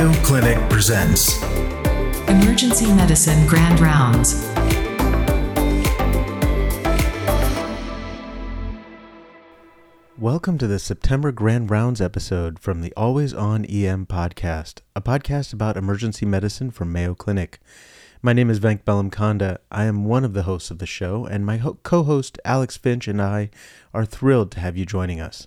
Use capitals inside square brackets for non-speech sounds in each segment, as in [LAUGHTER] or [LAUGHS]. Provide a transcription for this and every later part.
Mayo Clinic presents Emergency Medicine Grand Rounds. Welcome to the September Grand Rounds episode from the Always On EM podcast, a podcast about emergency medicine from Mayo Clinic. My name is Venk Bellamkonda. I am one of the hosts of the show, and my ho- co host Alex Finch and I are thrilled to have you joining us.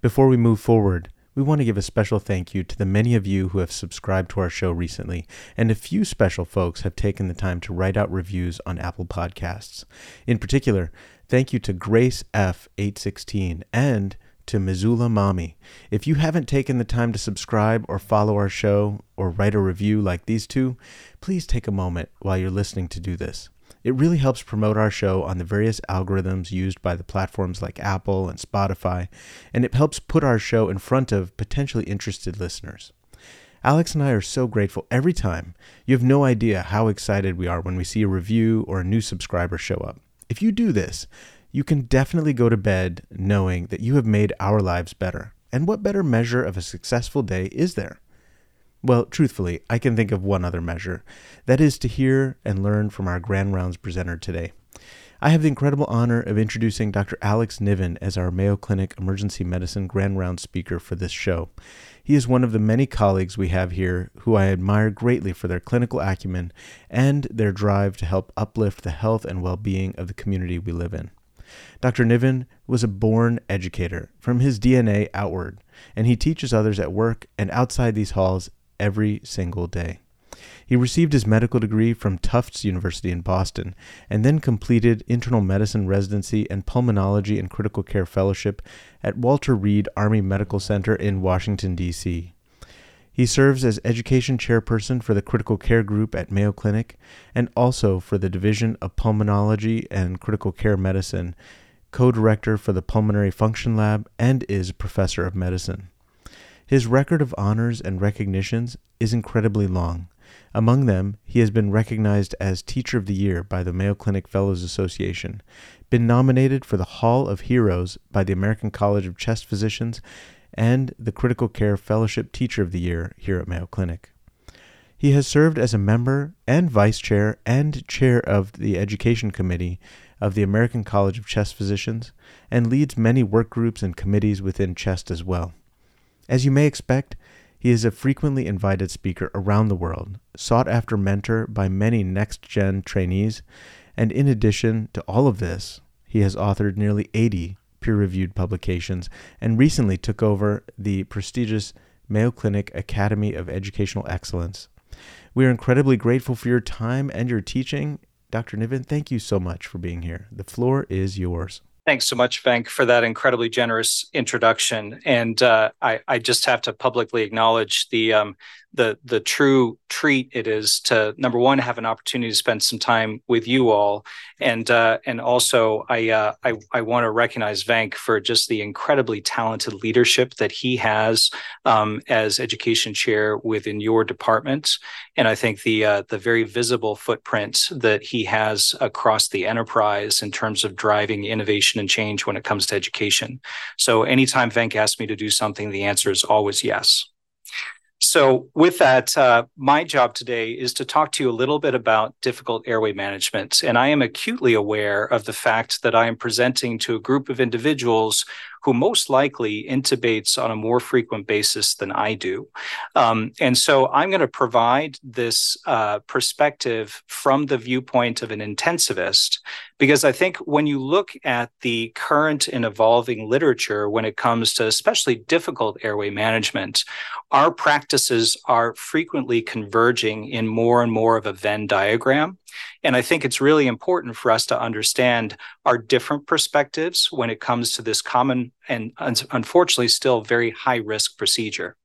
Before we move forward, we want to give a special thank you to the many of you who have subscribed to our show recently, and a few special folks have taken the time to write out reviews on Apple Podcasts. In particular, thank you to Grace F816 and to Missoula Mommy. If you haven't taken the time to subscribe or follow our show or write a review like these two, please take a moment while you're listening to do this. It really helps promote our show on the various algorithms used by the platforms like Apple and Spotify, and it helps put our show in front of potentially interested listeners. Alex and I are so grateful every time. You have no idea how excited we are when we see a review or a new subscriber show up. If you do this, you can definitely go to bed knowing that you have made our lives better. And what better measure of a successful day is there? Well, truthfully, I can think of one other measure that is to hear and learn from our Grand Rounds presenter today. I have the incredible honor of introducing Dr. Alex Niven as our Mayo Clinic Emergency Medicine Grand Rounds speaker for this show. He is one of the many colleagues we have here who I admire greatly for their clinical acumen and their drive to help uplift the health and well being of the community we live in. Dr. Niven was a born educator from his DNA outward, and he teaches others at work and outside these halls every single day. He received his medical degree from Tufts University in Boston and then completed internal medicine residency and pulmonology and critical care fellowship at Walter Reed Army Medical Center in Washington, D.C. He serves as education chairperson for the critical care group at Mayo Clinic and also for the Division of Pulmonology and Critical Care Medicine, co director for the Pulmonary Function Lab, and is professor of medicine. His record of honors and recognitions is incredibly long. Among them, he has been recognized as Teacher of the Year by the Mayo Clinic Fellows Association, been nominated for the Hall of Heroes by the American College of Chest Physicians, and the Critical Care Fellowship Teacher of the Year here at Mayo Clinic. He has served as a member and vice chair and chair of the Education Committee of the American College of Chest Physicians and leads many work groups and committees within chest as well. As you may expect, he is a frequently invited speaker around the world, sought after mentor by many next gen trainees, and in addition to all of this, he has authored nearly 80 peer reviewed publications and recently took over the prestigious Mayo Clinic Academy of Educational Excellence. We are incredibly grateful for your time and your teaching. Dr. Niven, thank you so much for being here. The floor is yours. Thanks so much, Venk, for that incredibly generous introduction. And uh, I, I, just have to publicly acknowledge the um, the the true treat it is to number one have an opportunity to spend some time with you all, and uh, and also I uh, I, I want to recognize Venk for just the incredibly talented leadership that he has um, as education chair within your department, and I think the uh, the very visible footprint that he has across the enterprise in terms of driving innovation and change when it comes to education. So anytime Venk asks me to do something, the answer is always yes. So, with that, uh, my job today is to talk to you a little bit about difficult airway management. And I am acutely aware of the fact that I am presenting to a group of individuals who most likely intubates on a more frequent basis than I do. Um, and so I'm going to provide this uh, perspective from the viewpoint of an intensivist, because I think when you look at the current and evolving literature when it comes to especially difficult airway management, our practices are frequently converging in more and more of a Venn diagram. And I think it's really important for us to understand our different perspectives when it comes to this common and unfortunately still very high risk procedure.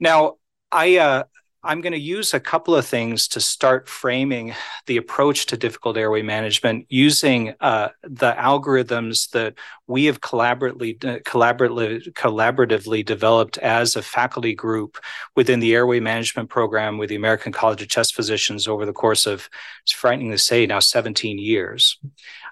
Now, I uh, I'm going to use a couple of things to start framing the approach to difficult airway management using uh, the algorithms that we have collaboratively, uh, collaboratively, collaboratively developed as a faculty group within the airway management program with the American College of Chest Physicians over the course of, it's frightening to say now, 17 years.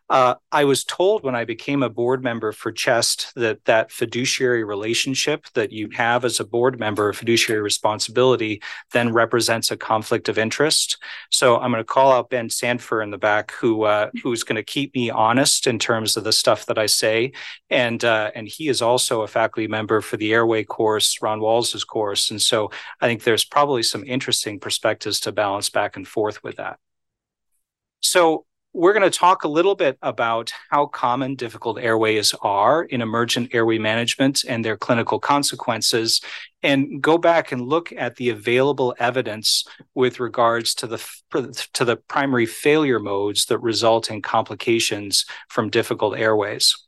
Uh, I was told when I became a board member for CHEST that that fiduciary relationship that you have as a board member, fiduciary responsibility, then represents a conflict of interest. So I'm going to call out Ben Sandefur in the back, who uh, who's going to keep me honest in terms of the stuff that I say, and uh, and he is also a faculty member for the Airway course, Ron Walls's course, and so I think there's probably some interesting perspectives to balance back and forth with that. So we're going to talk a little bit about how common difficult airways are in emergent airway management and their clinical consequences, and go back and look at the available evidence with regards to the to the primary failure modes that result in complications from difficult airways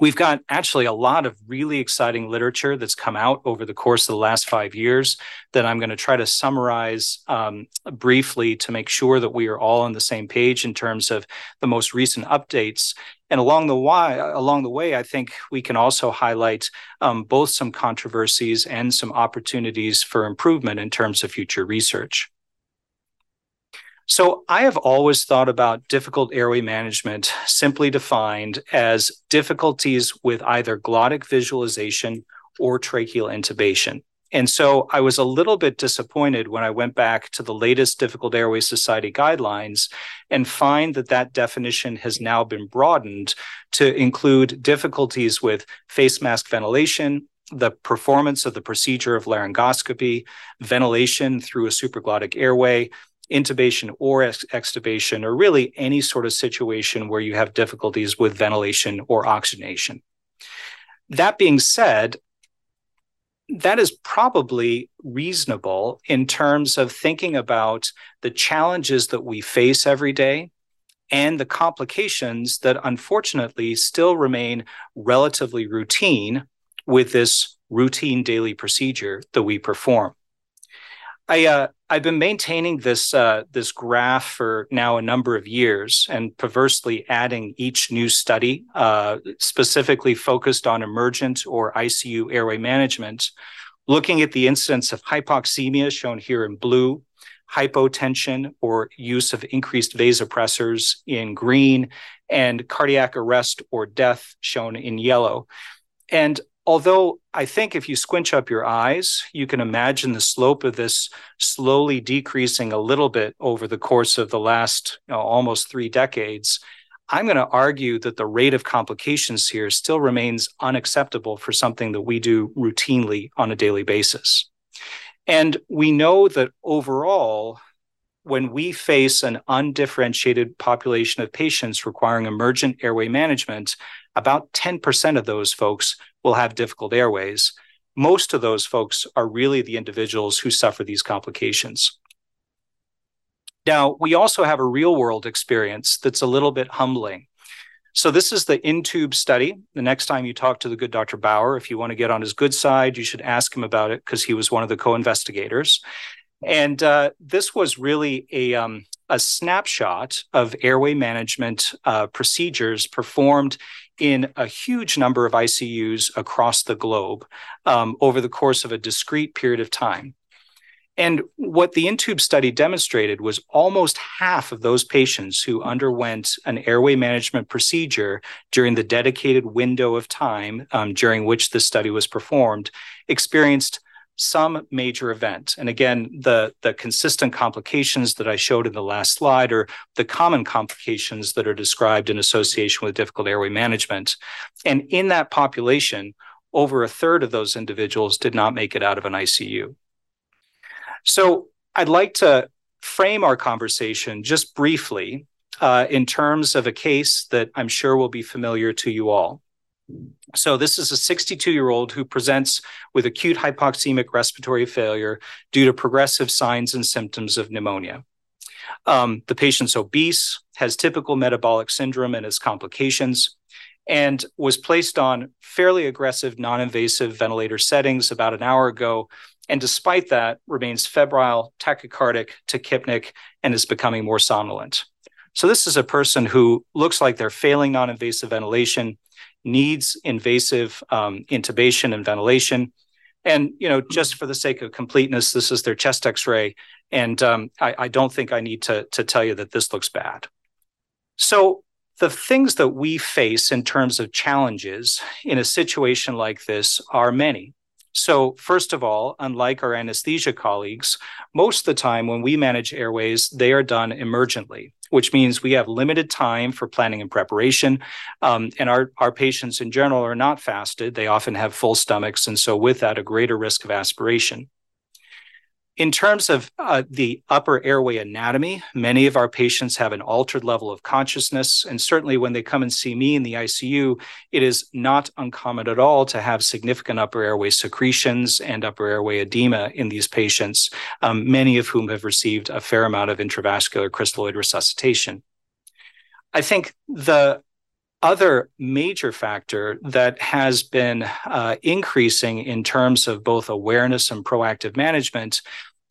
we've got actually a lot of really exciting literature that's come out over the course of the last five years that I'm going to try to summarize um, briefly to make sure that we are all on the same page in terms of the most recent updates. And along the way, along the way, I think we can also highlight um, both some controversies and some opportunities for improvement in terms of future research. So I have always thought about difficult airway management simply defined as difficulties with either glottic visualization or tracheal intubation. And so I was a little bit disappointed when I went back to the latest Difficult Airway Society guidelines and find that that definition has now been broadened to include difficulties with face mask ventilation, the performance of the procedure of laryngoscopy, ventilation through a supraglottic airway, intubation or ex- extubation, or really any sort of situation where you have difficulties with ventilation or oxygenation. That being said, that is probably reasonable in terms of thinking about the challenges that we face every day and the complications that unfortunately still remain relatively routine with this routine daily procedure that we perform. I uh, I've been maintaining this uh, this graph for now a number of years, and perversely adding each new study uh, specifically focused on emergent or ICU airway management, looking at the incidence of hypoxemia shown here in blue, hypotension or use of increased vasopressors in green, and cardiac arrest or death shown in yellow. And although I think if you squinch up your eyes, you can imagine the slope of this slowly decreasing a little bit over the course of the last you know, almost three decades. I'm going to argue that the rate of complications here still remains unacceptable for something that we do routinely on a daily basis. And we know that overall, when we face an undifferentiated population of patients requiring emergent airway management, about 10% of those folks will have difficult airways. Most of those folks are really the individuals who suffer these complications. Now, we also have a real world experience that's a little bit humbling. So, this is the Intube study. The next time you talk to the good Dr. Bauer, if you want to get on his good side, you should ask him about it because he was one of the co investigators. And uh, this was really a, um, a snapshot of airway management uh, procedures performed in a huge number of ICUs across the globe um, over the course of a discrete period of time. And what the Intube study demonstrated was almost half of those patients who underwent an airway management procedure during the dedicated window of time um, during which the study was performed experienced some major event. And again, the, the consistent complications that I showed in the last slide are the common complications that are described in association with difficult airway management. And in that population, over a third of those individuals did not make it out of an ICU. So I'd like to frame our conversation just briefly uh, in terms of a case that I'm sure will be familiar to you all. So this is a 62 year old who presents with acute hypoxemic respiratory failure due to progressive signs and symptoms of pneumonia. Um, the patient's obese, has typical metabolic syndrome and its complications, and was placed on fairly aggressive non-invasive ventilator settings about an hour ago. And despite that, remains febrile, tachycardic, tachypneic, and is becoming more somnolent. So this is a person who looks like they're failing non-invasive ventilation needs invasive um, intubation and ventilation. And you know, just for the sake of completeness, this is their chest X-ray, and um, I, I don't think I need to to tell you that this looks bad. So The things that we face in terms of challenges in a situation like this are many. So, first of all, unlike our anesthesia colleagues, most of the time when we manage airways, they are done emergently, which means we have limited time for planning and preparation. Um, and our, our patients in general are not fasted. They often have full stomachs. And so, with that, a greater risk of aspiration. In terms of uh, the upper airway anatomy, many of our patients have an altered level of consciousness. And certainly when they come and see me in the ICU, it is not uncommon at all to have significant upper airway secretions and upper airway edema in these patients, um, many of whom have received a fair amount of intravascular crystalloid resuscitation. I think the other major factor that has been uh, increasing in terms of both awareness and proactive management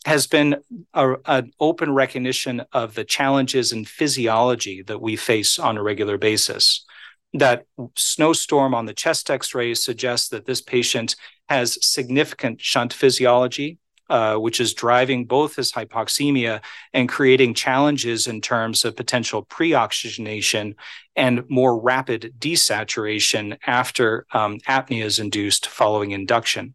has been a, an open recognition of the challenges in physiology that we face on a regular basis. That snowstorm on the chest x ray suggests that this patient has significant shunt physiology, uh, which is driving both his hypoxemia and creating challenges in terms of potential pre oxygenation and more rapid desaturation after um, apnea is induced following induction.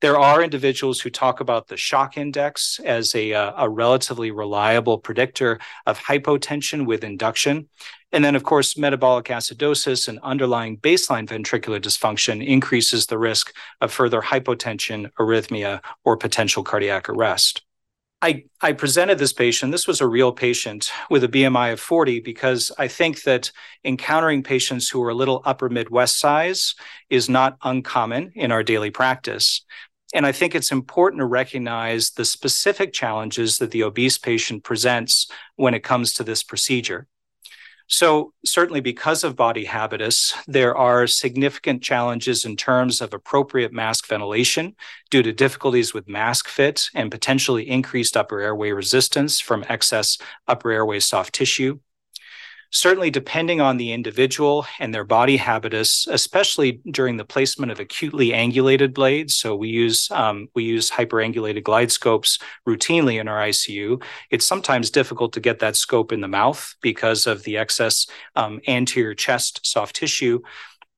There are individuals who talk about the shock index as a, uh, a relatively reliable predictor of hypotension with induction. And then, of course, metabolic acidosis and underlying baseline ventricular dysfunction increases the risk of further hypotension, arrhythmia, or potential cardiac arrest. I, I presented this patient, this was a real patient with a BMI of 40, because I think that encountering patients who are a little upper Midwest size is not uncommon in our daily practice. And I think it's important to recognize the specific challenges that the obese patient presents when it comes to this procedure. So, certainly because of body habitus, there are significant challenges in terms of appropriate mask ventilation due to difficulties with mask fit and potentially increased upper airway resistance from excess upper airway soft tissue certainly depending on the individual and their body habitus, especially during the placement of acutely angulated blades. So we use um, we use hyperangulated GlideScopes routinely in our ICU. It's sometimes difficult to get that scope in the mouth because of the excess um, anterior chest soft tissue.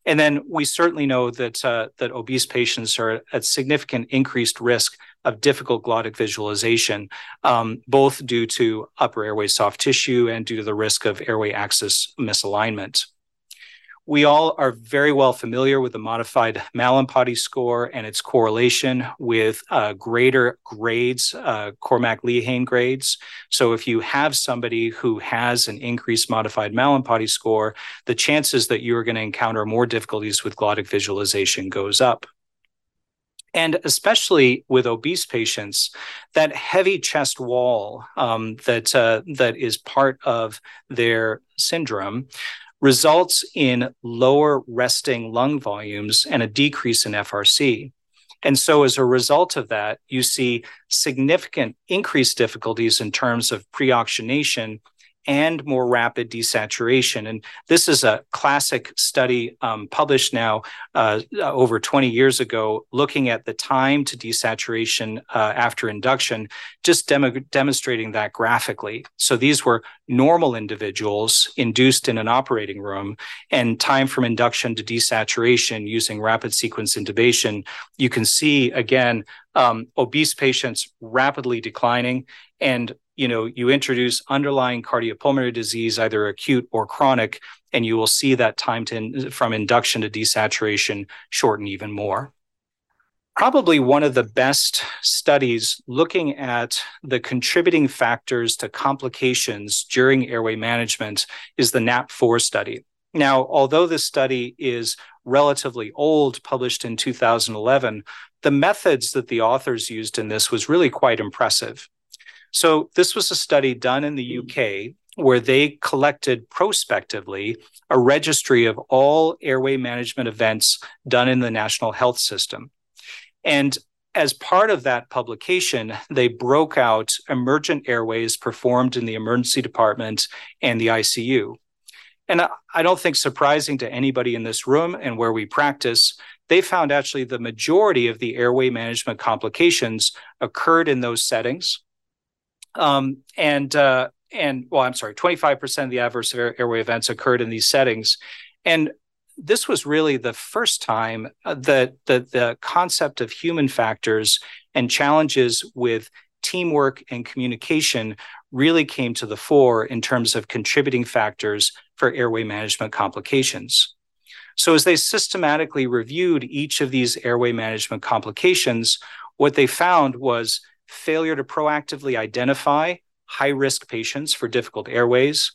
And then we certainly know that uh, that obese patients are at significant increased risk of difficult glottic visualization, um, both due to upper airway soft tissue and due to the risk of airway axis misalignment. We all are very well familiar with the modified Mallampati score and its correlation with uh, greater grades, uh, Cormack Lehane grades. So, if you have somebody who has an increased modified Mallampati score, the chances that you are going to encounter more difficulties with glottic visualization goes up. And especially with obese patients, that heavy chest wall um, that uh, that is part of their syndrome results in lower resting lung volumes and a decrease in FRC. And so, as a result of that, you see significant increased difficulties in terms of pre oxygenation and more rapid desaturation. And this is a classic study um, published now uh, over 20 years ago, looking at the time to desaturation uh, after induction, just demo- demonstrating that graphically. So these were normal individuals induced in an operating room, and time from induction to desaturation using rapid sequence intubation. You can see again um, obese patients rapidly declining and you know you introduce underlying cardiopulmonary disease either acute or chronic and you will see that time to from induction to desaturation shorten even more. Probably one of the best studies looking at the contributing factors to complications during airway management is the NAP4 study. Now although this study is relatively old published in 2011 the methods that the authors used in this was really quite impressive so this was a study done in the mm. UK where they collected prospectively a registry of all airway management events done in the national health system. And as part of that publication, they broke out emergent airways performed in the emergency department and the ICU. And I don't think surprising to anybody in this room and where we practice, they found actually the majority of the airway management complications occurred in those settings um, and uh, and well, I'm sorry, 25% of the adverse airway events occurred in these settings. And this was really the first time uh, that the, the concept of human factors and challenges with teamwork and communication really came to the fore in terms of contributing factors for airway management complications. So, as they systematically reviewed each of these airway management complications, what they found was failure to proactively identify high risk patients for difficult airways,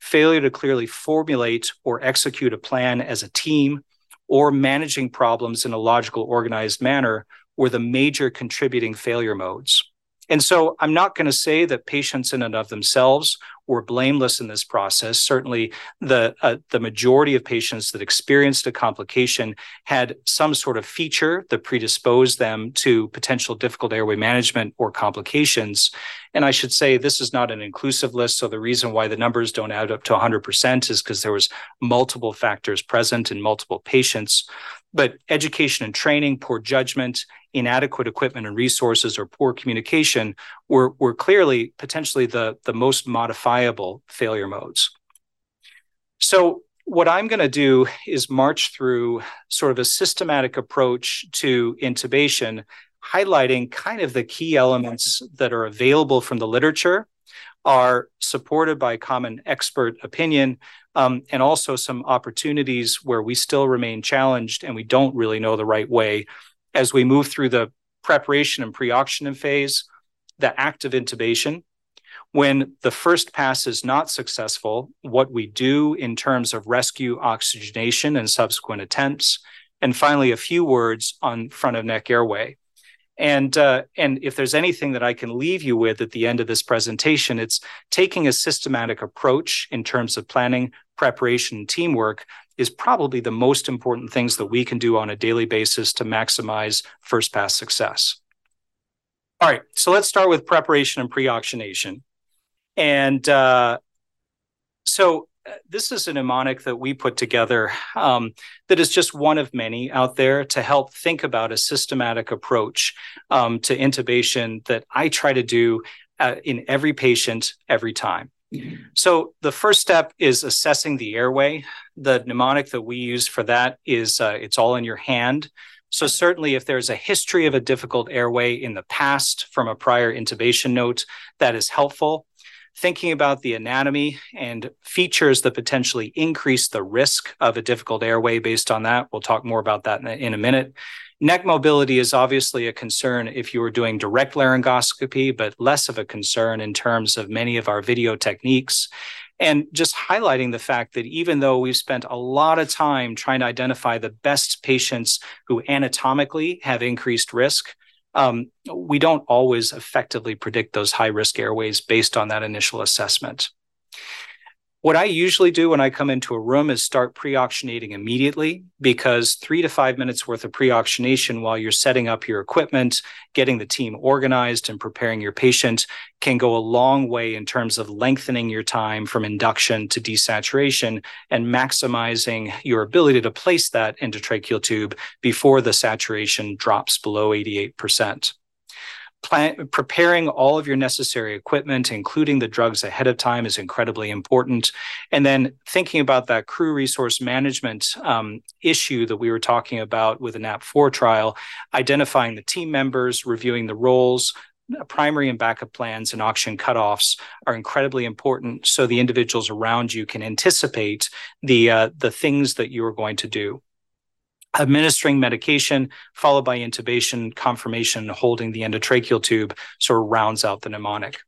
failure to clearly formulate or execute a plan as a team, or managing problems in a logical, organized manner were the major contributing failure modes. And so I'm not going to say that patients in and of themselves were blameless in this process. Certainly, the uh, the majority of patients that experienced a complication had some sort of feature that predisposed them to potential difficult airway management or complications. And I should say this is not an inclusive list. So the reason why the numbers don't add up to 100% is because there was multiple factors present in multiple patients. But education and training, poor judgment, inadequate equipment and resources, or poor communication were, were clearly potentially the, the most modifiable failure modes. So, what I'm going to do is march through sort of a systematic approach to intubation, highlighting kind of the key elements that are available from the literature, are supported by common expert opinion, um, and also some opportunities where we still remain challenged and we don't really know the right way as we move through the preparation and pre-oxygen phase, the active intubation. When the first pass is not successful, what we do in terms of rescue oxygenation and subsequent attempts, and finally a few words on front of neck airway. And uh, and if there's anything that I can leave you with at the end of this presentation, it's taking a systematic approach in terms of planning, preparation, teamwork is probably the most important things that we can do on a daily basis to maximize first pass success. All right, so let's start with preparation and pre-oxygenation. And uh, so this is a mnemonic that we put together um, that is just one of many out there to help think about a systematic approach um, to intubation that I try to do uh, in every patient every time. So the first step is assessing the airway. The mnemonic that we use for that is uh, it's all in your hand. So certainly if there's a history of a difficult airway in the past from a prior intubation note, that is helpful thinking about the anatomy and features that potentially increase the risk of a difficult airway based on that. We'll talk more about that in a, in a minute. Neck mobility is obviously a concern if you were doing direct laryngoscopy, but less of a concern in terms of many of our video techniques. And just highlighting the fact that even though we've spent a lot of time trying to identify the best patients who anatomically have increased risk, um, we don't always effectively predict those high risk airways based on that initial assessment. What I usually do when I come into a room is start pre-oxygenating immediately because three to five minutes worth of pre-oxygenation while you're setting up your equipment, getting the team organized and preparing your patient can go a long way in terms of lengthening your time from induction to desaturation and maximizing your ability to place that endotracheal tube before the saturation drops below 88% plan, preparing all of your necessary equipment, including the drugs ahead of time, is incredibly important. And then thinking about that crew resource management um, issue that we were talking about with the NAP4 trial, identifying the team members, reviewing the roles, primary and backup plans and oxygen cutoffs are incredibly important so the individuals around you can anticipate the uh, the things that you are going to do administering medication followed by intubation, confirmation, holding the endotracheal tube sort of rounds out the mnemonic.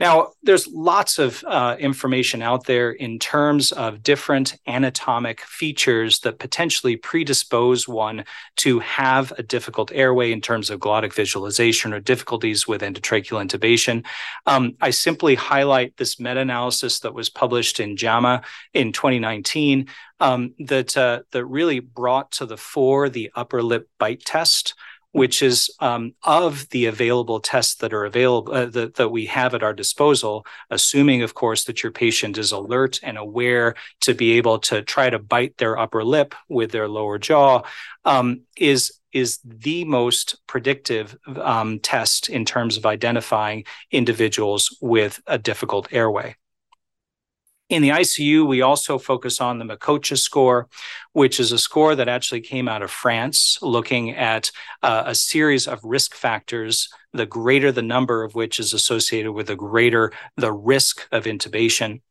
Now, there's lots of uh, information out there in terms of different anatomic features that potentially predispose one to have a difficult airway in terms of glottic visualization or difficulties with endotracheal intubation. Um, I simply highlight this meta analysis that was published in JAMA in 2019 um, that, uh, that really brought to the fore the upper lip bite test which is um, of the available tests that are available uh, that, that we have at our disposal, assuming, of course, that your patient is alert and aware to be able to try to bite their upper lip with their lower jaw, um, is is the most predictive um, test in terms of identifying individuals with a difficult airway. In the ICU, we also focus on the Macocha score, which is a score that actually came out of France, looking at uh, a series of risk factors, the greater the number of which is associated with the greater the risk of intubation.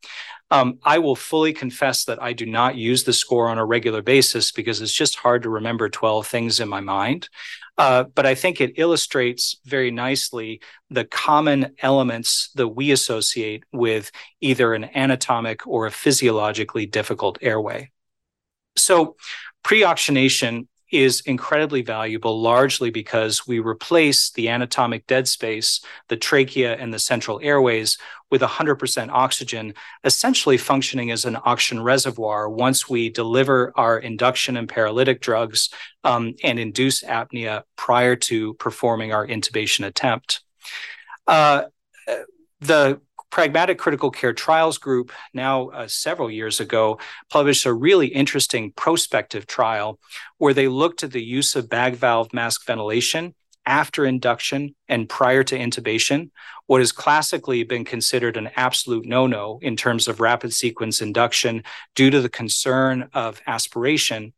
Um, I will fully confess that I do not use the score on a regular basis because it's just hard to remember 12 things in my mind. Uh, but I think it illustrates very nicely the common elements that we associate with either an anatomic or a physiologically difficult airway. So, pre oxygenation is incredibly valuable, largely because we replace the anatomic dead space, the trachea and the central airways, with 100% oxygen, essentially functioning as an oxygen reservoir once we deliver our induction and paralytic drugs um, and induce apnea prior to performing our intubation attempt. Uh, the Pragmatic Critical Care Trials Group, now uh, several years ago, published a really interesting prospective trial where they looked at the use of bag valve mask ventilation after induction and prior to intubation, what has classically been considered an absolute no no in terms of rapid sequence induction due to the concern of aspiration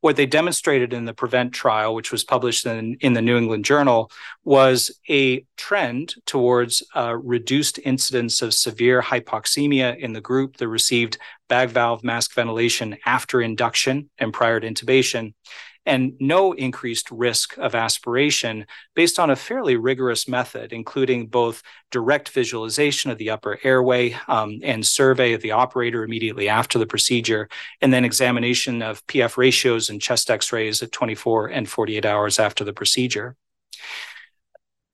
what they demonstrated in the PREVENT trial, which was published in, in the New England Journal, was a trend towards a reduced incidence of severe hypoxemia in the group that received bag valve mask ventilation after induction and prior to intubation and no increased risk of aspiration based on a fairly rigorous method, including both direct visualization of the upper airway um, and survey of the operator immediately after the procedure, and then examination of PF ratios and chest x rays at 24 and 48 hours after the procedure.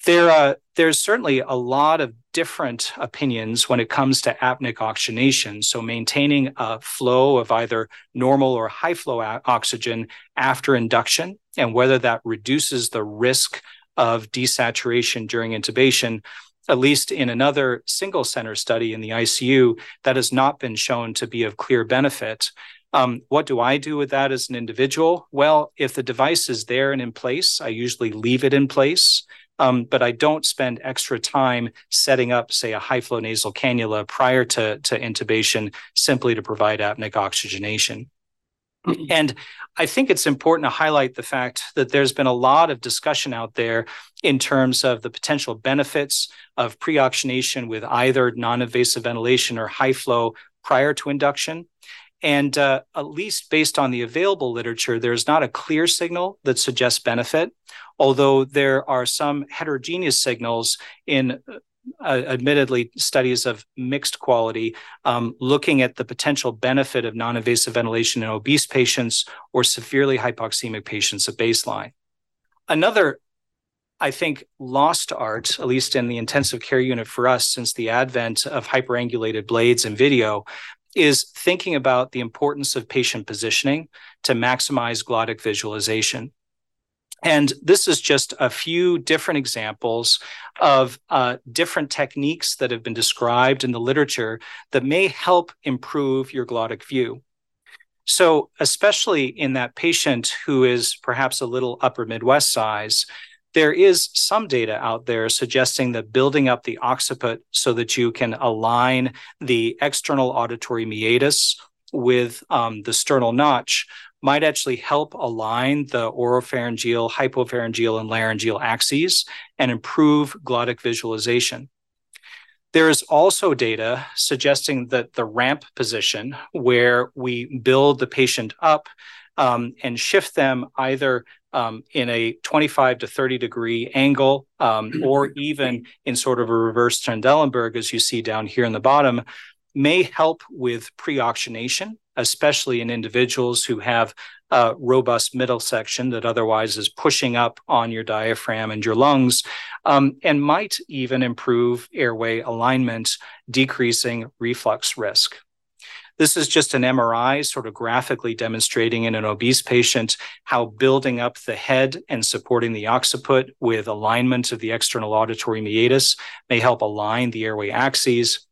There, uh, there's certainly a lot of different opinions when it comes to apneic oxygenation. So, maintaining a flow of either normal or high flow oxygen after induction, and whether that reduces the risk of desaturation during intubation, at least in another single center study in the ICU, that has not been shown to be of clear benefit. Um, what do I do with that as an individual? Well, if the device is there and in place, I usually leave it in place. Um, but I don't spend extra time setting up, say, a high flow nasal cannula prior to, to intubation simply to provide apneic oxygenation. Mm-hmm. And I think it's important to highlight the fact that there's been a lot of discussion out there in terms of the potential benefits of pre oxygenation with either non invasive ventilation or high flow prior to induction. And uh, at least based on the available literature, there's not a clear signal that suggests benefit, although there are some heterogeneous signals in uh, admittedly studies of mixed quality um, looking at the potential benefit of non-invasive ventilation in obese patients or severely hypoxemic patients at baseline. Another I think lost art, at least in the intensive care unit for us since the advent of hyperangulated blades and video, is thinking about the importance of patient positioning to maximize glottic visualization. And this is just a few different examples of uh, different techniques that have been described in the literature that may help improve your glottic view. So, especially in that patient who is perhaps a little upper Midwest size, there is some data out there suggesting that building up the occiput so that you can align the external auditory meatus with um, the sternal notch might actually help align the oropharyngeal, hypopharyngeal, and laryngeal axes and improve glottic visualization. There is also data suggesting that the ramp position, where we build the patient up um, and shift them either um, in a 25 to 30 degree angle, um, [CLEARS THROAT] or even in sort of a reverse Trendelenburg, as you see down here in the bottom, may help with pre-oxygenation, especially in individuals who have a robust middle section that otherwise is pushing up on your diaphragm and your lungs, um, and might even improve airway alignment, decreasing reflux risk. This is just an MRI, sort of graphically demonstrating in an obese patient how building up the head and supporting the occiput with alignment of the external auditory meatus may help align the airway axes.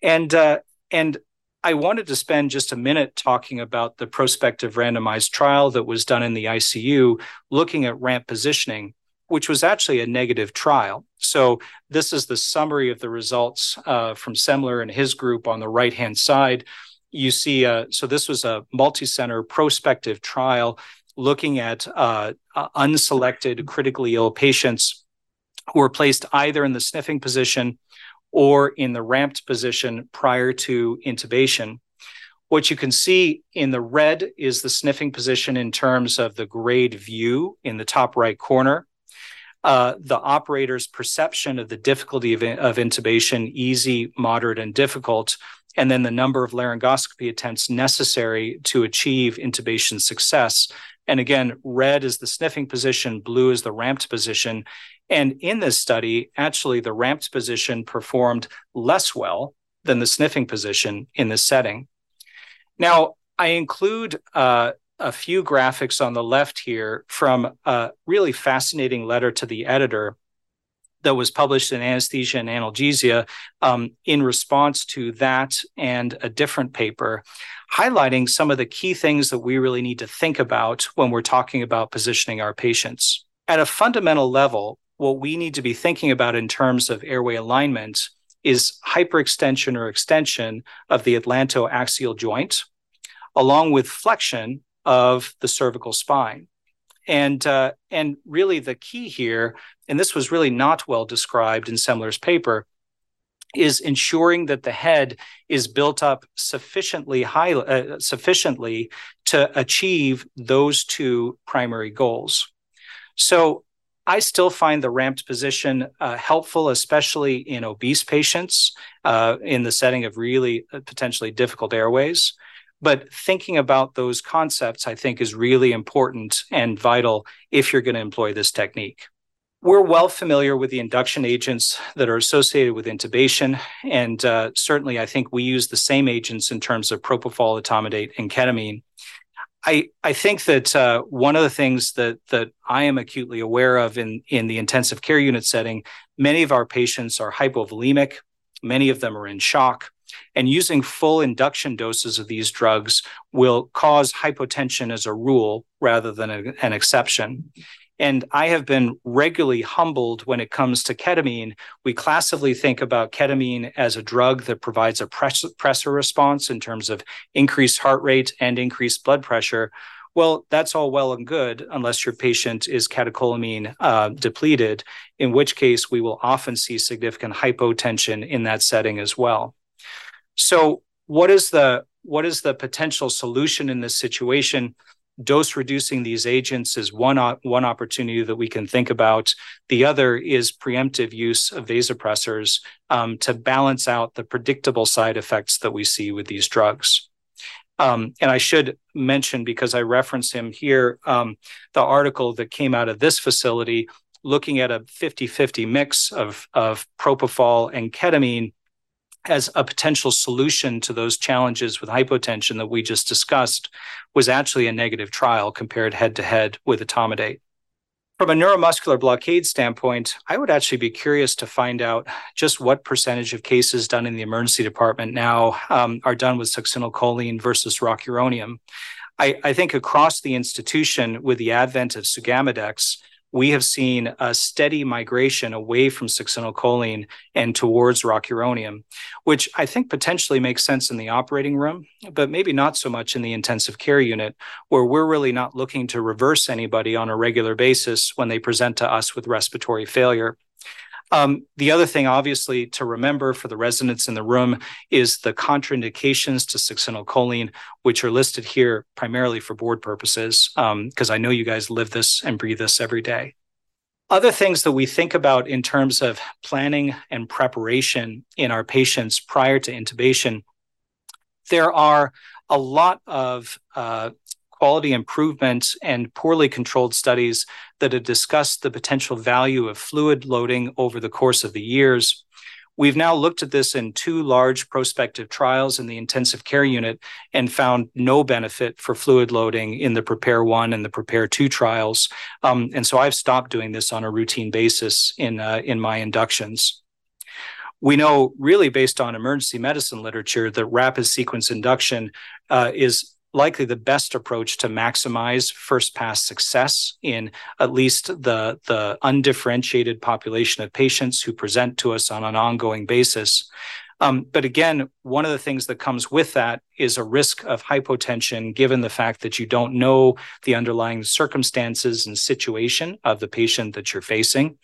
And, uh, and I wanted to spend just a minute talking about the prospective randomized trial that was done in the ICU looking at ramp positioning which was actually a negative trial. So this is the summary of the results uh, from Semler and his group on the right hand side you see, uh, so this was a multi-center prospective trial looking at uh, uh, unselected critically ill patients who were placed either in the sniffing position or in the ramped position prior to intubation. What you can see in the red is the sniffing position in terms of the grade view in the top right corner. Uh, the operator's perception of the difficulty of, of intubation, easy, moderate, and difficult, and then the number of laryngoscopy attempts necessary to achieve intubation success. And again, red is the sniffing position, blue is the ramped position. And in this study, actually, the ramped position performed less well than the sniffing position in this setting. Now, I include uh, a few graphics on the left here from a really fascinating letter to the editor that was published in Anesthesia and Analgesia um, in response to that and a different paper, highlighting some of the key things that we really need to think about when we're talking about positioning our patients. At a fundamental level, what we need to be thinking about in terms of airway alignment is hyperextension or extension of the atlantoaxial joint, along with flexion of the cervical spine. And uh, and really the key here, and this was really not well described in Semler's paper, is ensuring that the head is built up sufficiently high, uh, sufficiently to achieve those two primary goals. So I still find the ramped position uh, helpful, especially in obese patients uh, in the setting of really uh, potentially difficult airways. But thinking about those concepts, I think, is really important and vital if you're going to employ this technique. We're well familiar with the induction agents that are associated with intubation. And uh, certainly, I think we use the same agents in terms of propofol, etomidate, and ketamine. I, I think that uh, one of the things that that I am acutely aware of in in the intensive care unit setting, many of our patients are hypovolemic, many of them are in shock, and using full induction doses of these drugs will cause hypotension as a rule rather than a, an exception. And I have been regularly humbled when it comes to ketamine. We classically think about ketamine as a drug that provides a press- pressor response in terms of increased heart rate and increased blood pressure. Well, that's all well and good unless your patient is catecholamine uh, depleted, in which case we will often see significant hypotension in that setting as well. So what is the what is the potential solution in this situation? Dose reducing these agents is one one opportunity that we can think about. The other is preemptive use of vasopressors um, to balance out the predictable side effects that we see with these drugs. Um, and I should mention, because I reference him here, um, the article that came out of this facility looking at a 50 50 mix of, of propofol and ketamine as a potential solution to those challenges with hypotension that we just discussed was actually a negative trial compared head to head with etomidate. From a neuromuscular blockade standpoint, I would actually be curious to find out just what percentage of cases done in the emergency department now um, are done with succinylcholine versus rocuronium. I, I think across the institution, with the advent of sugammadex, we have seen a steady migration away from succinylcholine and towards rocuronium, which I think potentially makes sense in the operating room, but maybe not so much in the intensive care unit, where we're really not looking to reverse anybody on a regular basis when they present to us with respiratory failure. Um, the other thing, obviously, to remember for the residents in the room is the contraindications to succinylcholine, which are listed here primarily for board purposes, because um, I know you guys live this and breathe this every day. Other things that we think about in terms of planning and preparation in our patients prior to intubation, there are a lot of uh, quality improvement and poorly controlled studies that have discussed the potential value of fluid loading over the course of the years. We've now looked at this in two large prospective trials in the intensive care unit and found no benefit for fluid loading in the PREPARE 1 and the PREPARE 2 trials. Um, and so I've stopped doing this on a routine basis in, uh, in my inductions. We know, really based on emergency medicine literature, that rapid sequence induction uh, is likely the best approach to maximize first pass success in at least the, the undifferentiated population of patients who present to us on an ongoing basis. Um, but again, one of the things that comes with that is a risk of hypotension, given the fact that you don't know the underlying circumstances and situation of the patient that you're facing.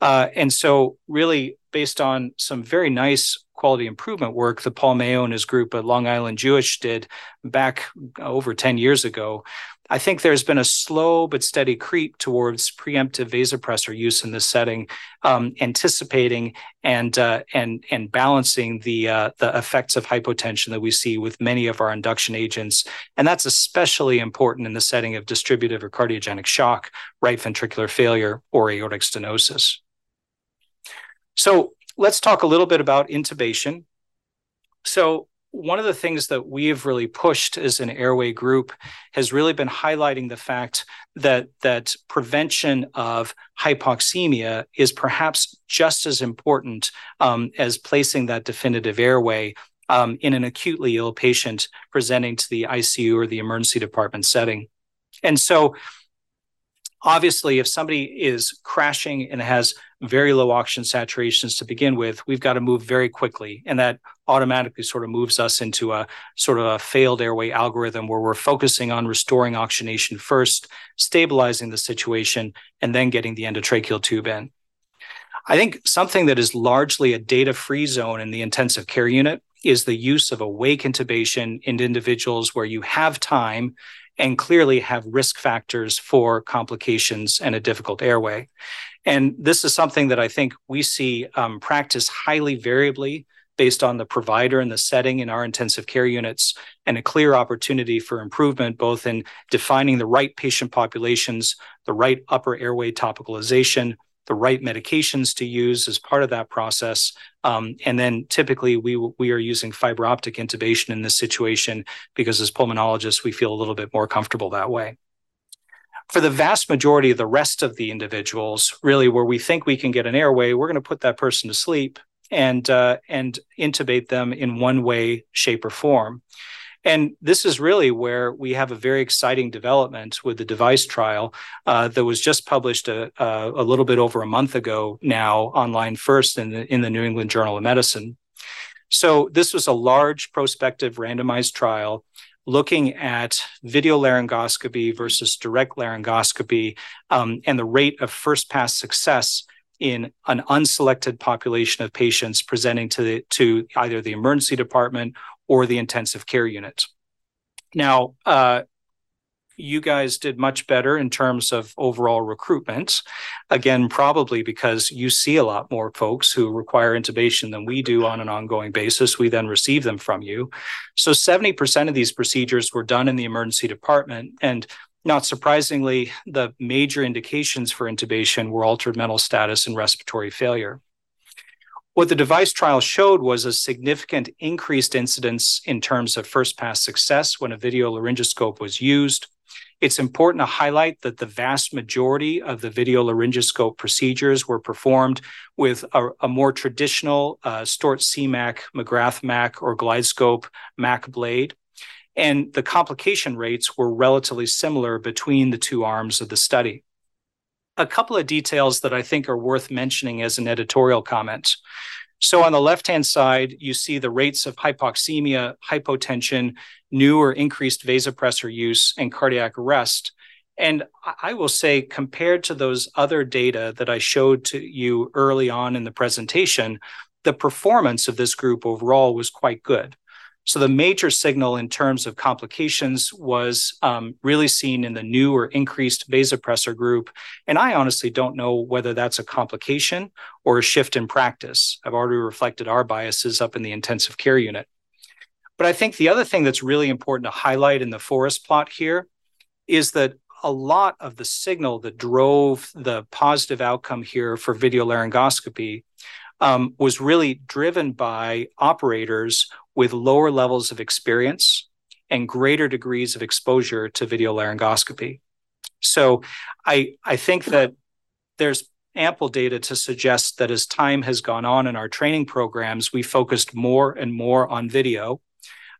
Uh, and so, really, based on some very nice quality improvement work that Paul Mayo and his group at Long Island Jewish did back over 10 years ago, I think there's been a slow but steady creep towards preemptive vasopressor use in this setting, um, anticipating and uh, and and balancing the uh, the effects of hypotension that we see with many of our induction agents, and that's especially important in the setting of distributive or cardiogenic shock, right ventricular failure, or aortic stenosis. So let's talk a little bit about intubation. So, one of the things that we have really pushed as an airway group has really been highlighting the fact that that prevention of hypoxemia is perhaps just as important um, as placing that definitive airway um, in an acutely ill patient presenting to the ICU or the emergency department setting. And so, obviously, if somebody is crashing and has very low oxygen saturations to begin with, we've got to move very quickly. And that automatically sort of moves us into a sort of a failed airway algorithm where we're focusing on restoring oxygenation first, stabilizing the situation, and then getting the endotracheal tube in. I think something that is largely a data free zone in the intensive care unit is the use of awake intubation in individuals where you have time and clearly have risk factors for complications and a difficult airway. And this is something that I think we see um, practice highly variably based on the provider and the setting in our intensive care units, and a clear opportunity for improvement both in defining the right patient populations, the right upper airway topicalization, the right medications to use as part of that process. Um, and then typically we we are using fiber optic intubation in this situation because as pulmonologists we feel a little bit more comfortable that way. For the vast majority of the rest of the individuals, really where we think we can get an airway, we're going to put that person to sleep and uh, and intubate them in one way, shape, or form. And this is really where we have a very exciting development with the device trial uh, that was just published a, a, a, little bit over a month ago now online first in the, in the New England Journal of Medicine. So this was a large prospective randomized trial looking at video laryngoscopy versus direct laryngoscopy um, and the rate of first pass success in an unselected population of patients presenting to, the, to either the emergency department or the intensive care unit. Now, uh, you guys did much better in terms of overall recruitment. Again, probably because you see a lot more folks who require intubation than we do on an ongoing basis. We then receive them from you. So 70% of these procedures were done in the emergency department. And not surprisingly, the major indications for intubation were altered mental status and respiratory failure. What the device trial showed was a significant increased incidence in terms of first pass success when a video laryngoscope was used. It's important to highlight that the vast majority of the video laryngoscope procedures were performed with a, a more traditional uh, Storz CMAC, McGrath Mac, or GlideScope Mac blade. And the complication rates were relatively similar between the two arms of the study a couple of details that I think are worth mentioning as an editorial comment. So on the left-hand side, you see the rates of hypoxemia, hypotension, new or increased vasopressor use, and cardiac arrest. And I will say, compared to those other data that I showed to you early on in the presentation, the performance of this group overall was quite good. So the major signal in terms of complications was um, really seen in the new or increased vasopressor group. And I honestly don't know whether that's a complication or a shift in practice. I've already reflected our biases up in the intensive care unit. But I think the other thing that's really important to highlight in the forest plot here is that a lot of the signal that drove the positive outcome here for video laryngoscopy um, was really driven by operators with lower levels of experience and greater degrees of exposure to video laryngoscopy. So I, I think that there's ample data to suggest that as time has gone on in our training programs, we focused more and more on video.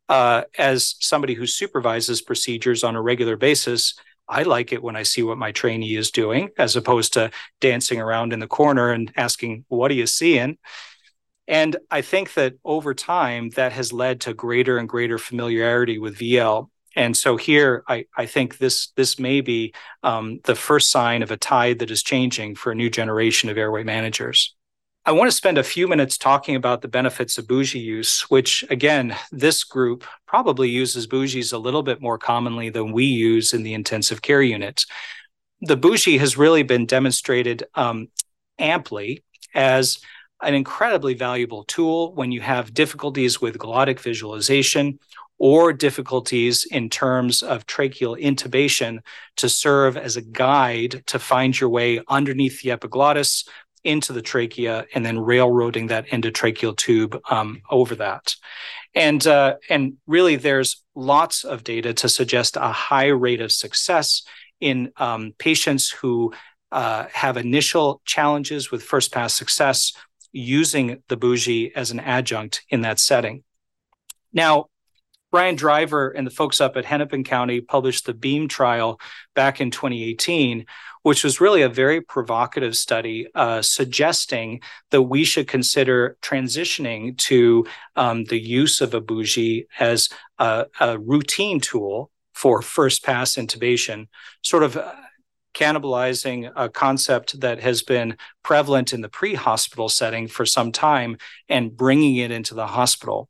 Uh, as somebody who supervises procedures on a regular basis, I like it when I see what my trainee is doing, as opposed to dancing around in the corner and asking, What are you seeing? And I think that over time, that has led to greater and greater familiarity with VL and so here, I, I think this this may be um, the first sign of a tide that is changing for a new generation of airway managers. I want to spend a few minutes talking about the benefits of bougie use, which again, this group probably uses bougies a little bit more commonly than we use in the intensive care unit. The bougie has really been demonstrated um, amply as an incredibly valuable tool when you have difficulties with glottic visualization or difficulties in terms of tracheal intubation to serve as a guide to find your way underneath the epiglottis into the trachea and then railroading that endotracheal tube um, over that. And, uh, and really, there's lots of data to suggest a high rate of success in um, patients who uh, have initial challenges with first pass success using the bougie as an adjunct in that setting. Now, Brian Driver and the folks up at Hennepin County published the BEAM trial back in 2018, which was really a very provocative study uh, suggesting that we should consider transitioning to um, the use of a bougie as a, a routine tool for first pass intubation, sort of uh, cannibalizing a concept that has been prevalent in the pre hospital setting for some time and bringing it into the hospital.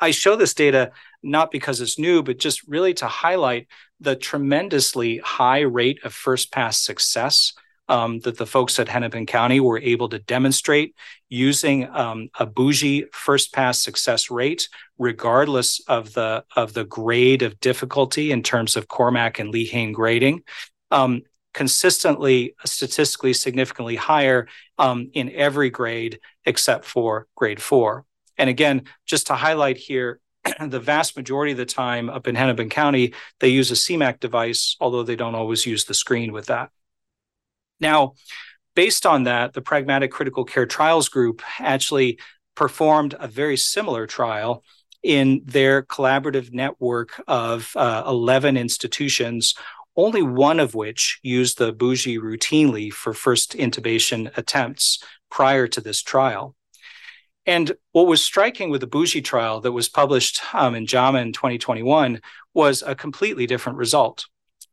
I show this data not because it's new, but just really to highlight the tremendously high rate of first pass success um, that the folks at Hennepin County were able to demonstrate using um, a bougie first pass success rate, regardless of the of the grade of difficulty in terms of Cormack and Lehane grading. Um, consistently statistically significantly higher um, in every grade except for grade four. And again, just to highlight here, [CLEARS THROAT] the vast majority of the time up in Hennepin County, they use a CMAC device, although they don't always use the screen with that. Now, based on that, the Pragmatic Critical Care Trials Group actually performed a very similar trial in their collaborative network of uh, 11 institutions, only one of which used the bougie routinely for first intubation attempts prior to this trial. And what was striking with the Bougie trial that was published um, in JAMA in 2021 was a completely different result.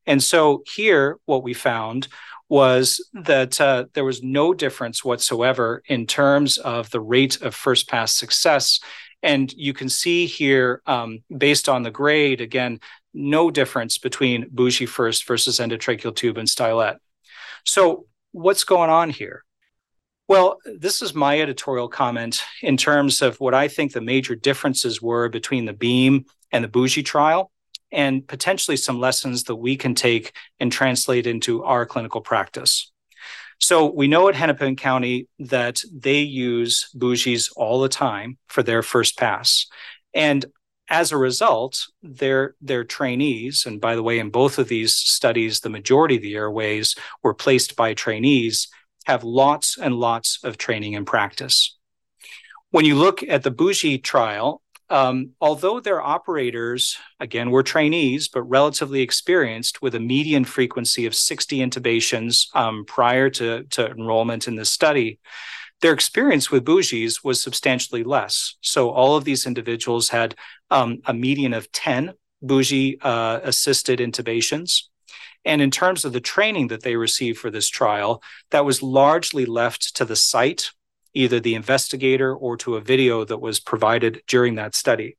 And so here, what we found was that uh, there was no difference whatsoever in terms of the rate of first pass success. And you can see here, um, based on the grade, again, no difference between bougie first versus endotracheal tube and stylet. So, what's going on here? Well, this is my editorial comment in terms of what I think the major differences were between the Beam and the Bougie trial, and potentially some lessons that we can take and translate into our clinical practice. So we know at Hennepin County that they use bougies all the time for their first pass. And as a result, their their trainees, and by the way, in both of these studies, the majority of the airways were placed by trainees, have lots and lots of training and practice. When you look at the Bougie trial, um, although their operators, again, were trainees, but relatively experienced with a median frequency of 60 intubations um, prior to, to enrollment in this study, their experience with bougies was substantially less. So all of these individuals had um, a median of 10 bougie uh, assisted intubations. And in terms of the training that they received for this trial, that was largely left to the site, either the investigator or to a video that was provided during that study.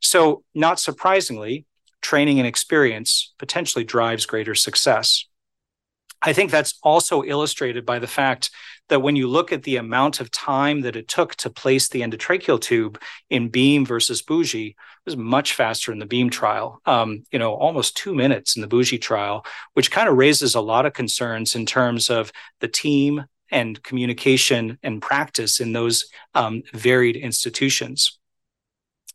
So, not surprisingly, training and experience potentially drives greater success. I think that's also illustrated by the fact that when you look at the amount of time that it took to place the endotracheal tube in Beam versus Bougie, it was much faster in the Beam trial. Um, you know, almost two minutes in the Bougie trial, which kind of raises a lot of concerns in terms of the team and communication and practice in those um, varied institutions.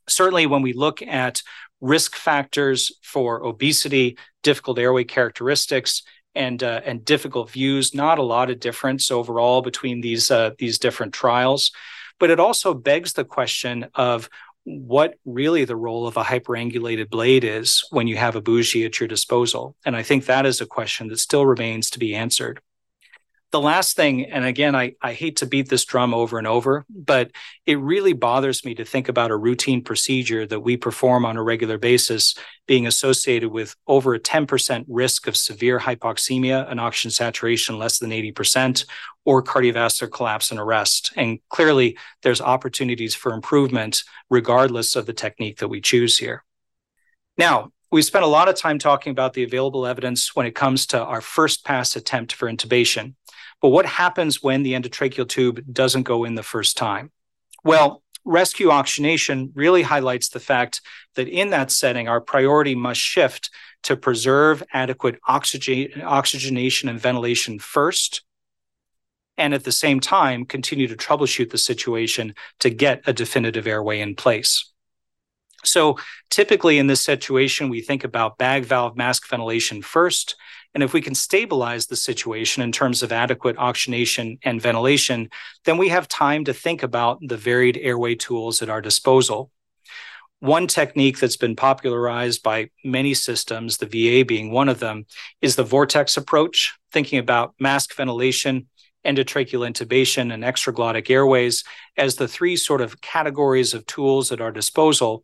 Certainly, when we look at risk factors for obesity, difficult airway characteristics, and uh, and difficult views. Not a lot of difference overall between these uh, these different trials, but it also begs the question of what really the role of a hyperangulated blade is when you have a bougie at your disposal. And I think that is a question that still remains to be answered the last thing, and again, I, I hate to beat this drum over and over, but it really bothers me to think about a routine procedure that we perform on a regular basis being associated with over a 10% risk of severe hypoxemia and oxygen saturation less than 80%, or cardiovascular collapse and arrest. And clearly, there's opportunities for improvement regardless of the technique that we choose here. Now, we spent a lot of time talking about the available evidence when it comes to our first pass attempt for intubation. But what happens when the endotracheal tube doesn't go in the first time? Well, rescue oxygenation really highlights the fact that in that setting, our priority must shift to preserve adequate oxygen, oxygenation and ventilation first, and at the same time, continue to troubleshoot the situation to get a definitive airway in place. So typically in this situation, we think about bag valve mask ventilation first, and if we can stabilize the situation in terms of adequate oxygenation and ventilation, then we have time to think about the varied airway tools at our disposal. One technique that's been popularized by many systems, the VA being one of them, is the vortex approach, thinking about mask ventilation, endotracheal intubation, and extraglottic airways as the three sort of categories of tools at our disposal.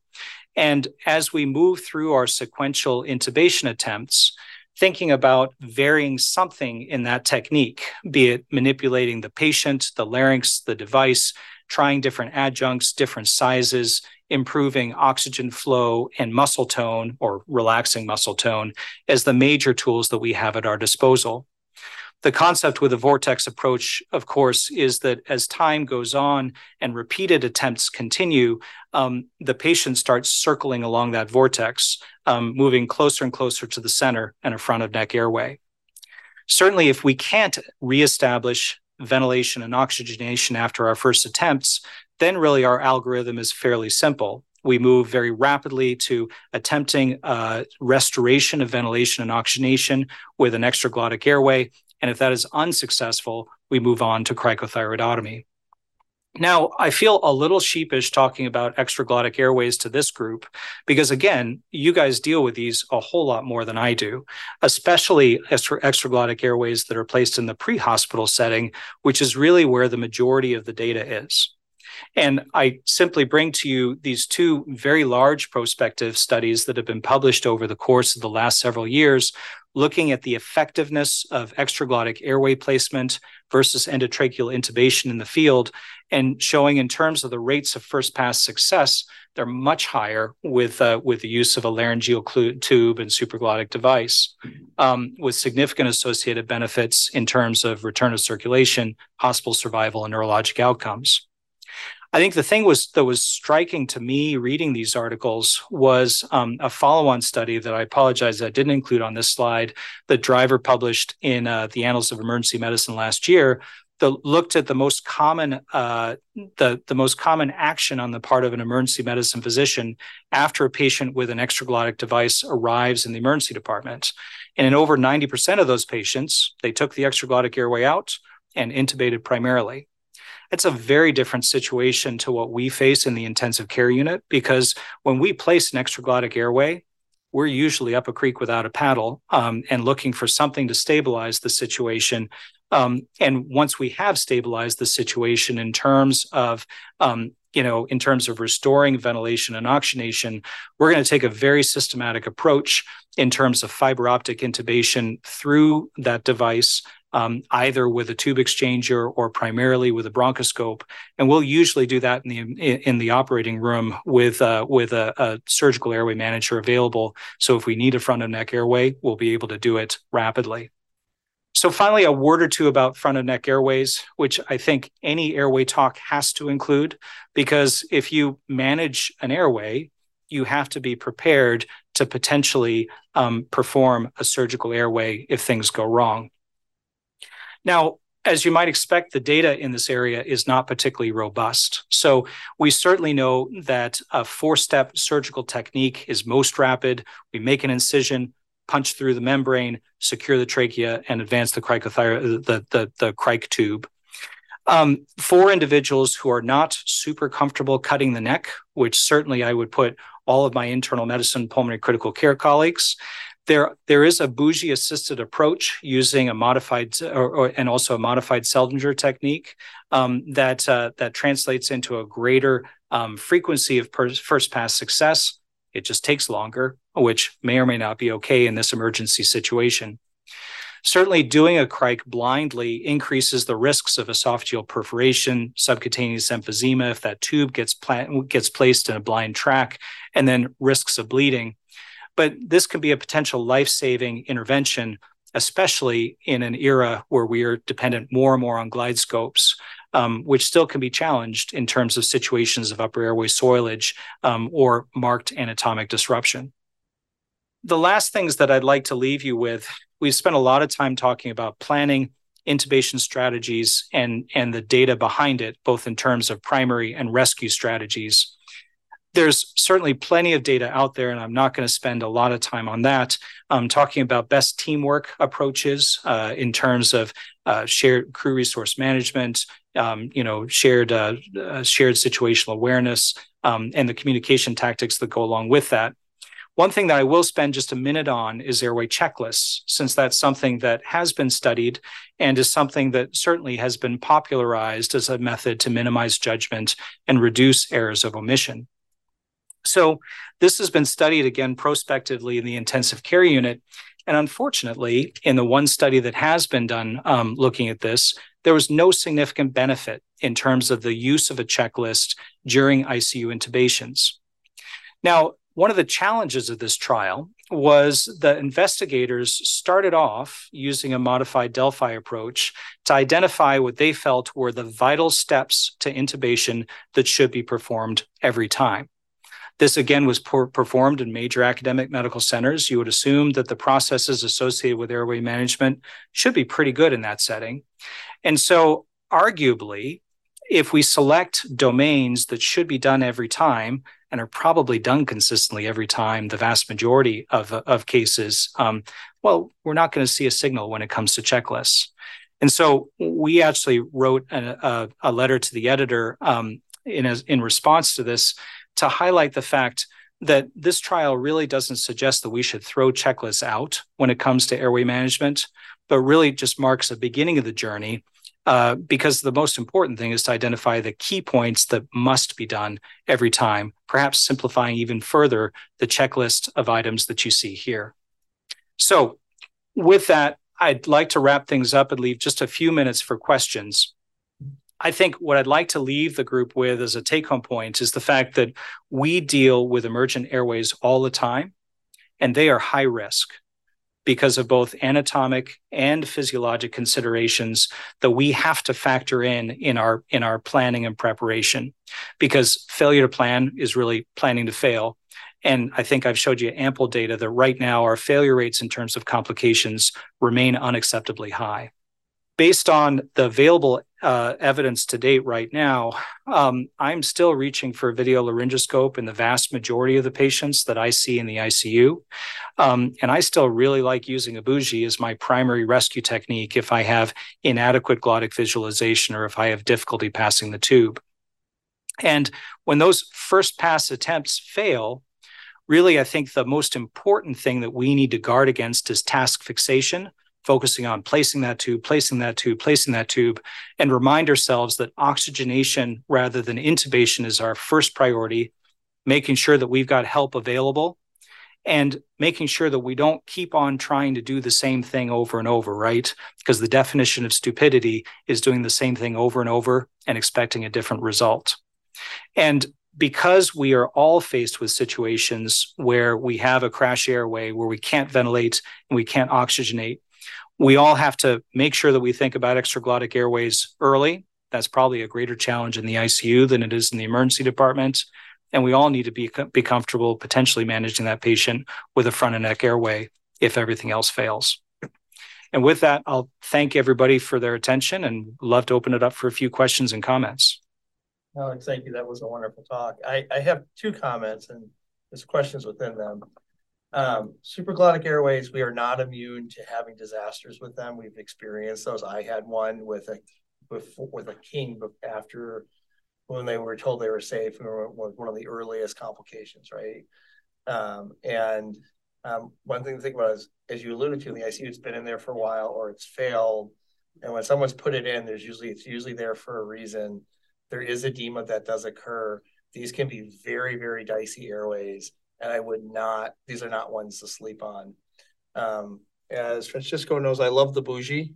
And as we move through our sequential intubation attempts, thinking about varying something in that technique, be it manipulating the patient, the larynx, the device, trying different adjuncts, different sizes, improving oxygen flow and muscle tone or relaxing muscle tone as the major tools that we have at our disposal the concept with the vortex approach, of course, is that as time goes on and repeated attempts continue, um, the patient starts circling along that vortex, um, moving closer and closer to the center and a front of neck airway. Certainly, if we can't reestablish ventilation and oxygenation after our first attempts, then really our algorithm is fairly simple. We move very rapidly to attempting uh, restoration of ventilation and oxygenation with an extraglottic airway and if that is unsuccessful, we move on to cricothyroidotomy. Now, I feel a little sheepish talking about extraglottic airways to this group because, again, you guys deal with these a whole lot more than I do, especially extra- extraglottic airways that are placed in the pre hospital setting, which is really where the majority of the data is. And I simply bring to you these two very large prospective studies that have been published over the course of the last several years, looking at the effectiveness of extraglottic airway placement versus endotracheal intubation in the field, and showing in terms of the rates of first pass success, they're much higher with uh, with the use of a laryngeal tube and supraglottic device, um, with significant associated benefits in terms of return of circulation, hospital survival, and neurologic outcomes. I think the thing was that was striking to me reading these articles was um, a follow-on study that I apologize that I didn't include on this slide that Driver published in uh, the Annals of Emergency Medicine last year that looked at the most common uh, the the most common action on the part of an emergency medicine physician after a patient with an extraglottic device arrives in the emergency department. And in over 90% of those patients, they took the extraglottic airway out and intubated primarily. It's a very different situation to what we face in the intensive care unit because when we place an extraglottic airway, we're usually up a creek without a paddle um, and looking for something to stabilize the situation. Um, and once we have stabilized the situation in terms of um, you know, in terms of restoring ventilation and oxygenation, we're going to take a very systematic approach in terms of fiber optic intubation through that device um, either with a tube exchanger or primarily with a bronchoscope. And we'll usually do that in the in the operating room with uh, with a, a, surgical airway manager available. So if we need a front of neck airway, we'll be able to do it rapidly. So finally, a word or two about front of neck airways, which I think any airway talk has to include, because if you manage an airway, you have to be prepared to potentially um, perform a surgical airway if things go wrong. Now, as you might expect, the data in this area is not particularly robust. So we certainly know that a four-step surgical technique is most rapid. We make an incision, punch through the membrane, secure the trachea, and advance the cricothyroid, the, the, the cric tube. Um, for individuals who are not super comfortable cutting the neck, which certainly I would put all of my internal medicine pulmonary critical care colleagues, there, there is a bougie assisted approach using a modified or, or, and also a modified Seldinger technique um, that uh, that translates into a greater um, frequency of per- first pass success. It just takes longer, which may or may not be okay in this emergency situation. Certainly, doing a cric blindly increases the risks of esophageal perforation, subcutaneous emphysema if that tube gets pla- gets placed in a blind track, and then risks of bleeding but this can be a potential life saving intervention, especially in an era where we are dependent more and more on GlideScopes. Um, which still can be challenged in terms of situations of upper airway soilage um, or marked anatomic disruption. The last things that I'd like to leave you with we've spent a lot of time talking about planning intubation strategies and, and the data behind it, both in terms of primary and rescue strategies there's certainly plenty of data out there, and I'm not going to spend a lot of time on that. I'm talking about best teamwork approaches uh, in terms of uh, shared crew resource management, um, you know, shared uh, uh, shared situational awareness, um, and the communication tactics that go along with that. One thing that I will spend just a minute on is airway checklists, since that's something that has been studied and is something that certainly has been popularized as a method to minimize judgment and reduce errors of omission. So this has been studied again prospectively in the intensive care unit. And unfortunately, in the one study that has been done um, looking at this, there was no significant benefit in terms of the use of a checklist during ICU intubations. Now, one of the challenges of this trial was the investigators started off using a modified Delphi approach to identify what they felt were the vital steps to intubation that should be performed every time. This again was per- performed in major academic medical centers. You would assume that the processes associated with airway management should be pretty good in that setting. And so, arguably, if we select domains that should be done every time and are probably done consistently every time, the vast majority of, of cases, um, well, we're not going to see a signal when it comes to checklists. And so we actually wrote a, a, a letter to the editor um, in, a, in response to this to highlight the fact that this trial really doesn't suggest that we should throw checklists out when it comes to airway management, but really just marks the beginning of the journey. Uh, because the most important thing is to identify the key points that must be done every time, perhaps simplifying even further the checklist of items that you see here. So, with that, I'd like to wrap things up and leave just a few minutes for questions. I think what I'd like to leave the group with as a take home point is the fact that we deal with emergent airways all the time, and they are high risk because of both anatomic and physiologic considerations that we have to factor in in our in our planning and preparation. Because failure to plan is really planning to fail. And i think i've showed you ample data that right now our failure rates in terms of complications remain unacceptably high. Based on the available uh, evidence to date right now, um, I'm still reaching for a video laryngoscope in the vast majority of the patients that I see in the ICU. Um, and I still really like using a bougie as my primary rescue technique if I have inadequate glottic visualization or if I have difficulty passing the tube. And when those first pass attempts fail, really, I think the most important thing that we need to guard against is task fixation focusing on placing that tube, placing that tube, placing that tube, and remind ourselves that oxygenation rather than intubation is our first priority, making sure that we've got help available and making sure that we don't keep on trying to do the same thing over and over, right? Because the definition of stupidity is doing the same thing over and over and expecting a different result. And because we are all faced with situations where we have a crash airway, where we can't ventilate and we can't oxygenate, we all have to make sure that we think about extraglottic airways early. That's probably a greater challenge in the ICU than it is in the emergency department. And we all need to be, be comfortable potentially managing that patient with a front and neck airway if everything else fails. And with that, I'll thank everybody for their attention and love to open it up for a few questions and comments. Alex, thank you. That was a wonderful talk. I, I have two comments and there's questions within them. Um, supraglottic airways, we are not immune to having disasters with them. We've experienced those. I had one with a with, with a king after when they were told they were safe and was one of the earliest complications, right? Um, and um, one thing to think about is, as you alluded to, the ICU, it's been in there for a while or it's failed. And when someone's put it in, there's usually it's usually there for a reason. There is edema that does occur. These can be very, very dicey airways, and I would not. These are not ones to sleep on. Um, as Francisco knows, I love the bougie.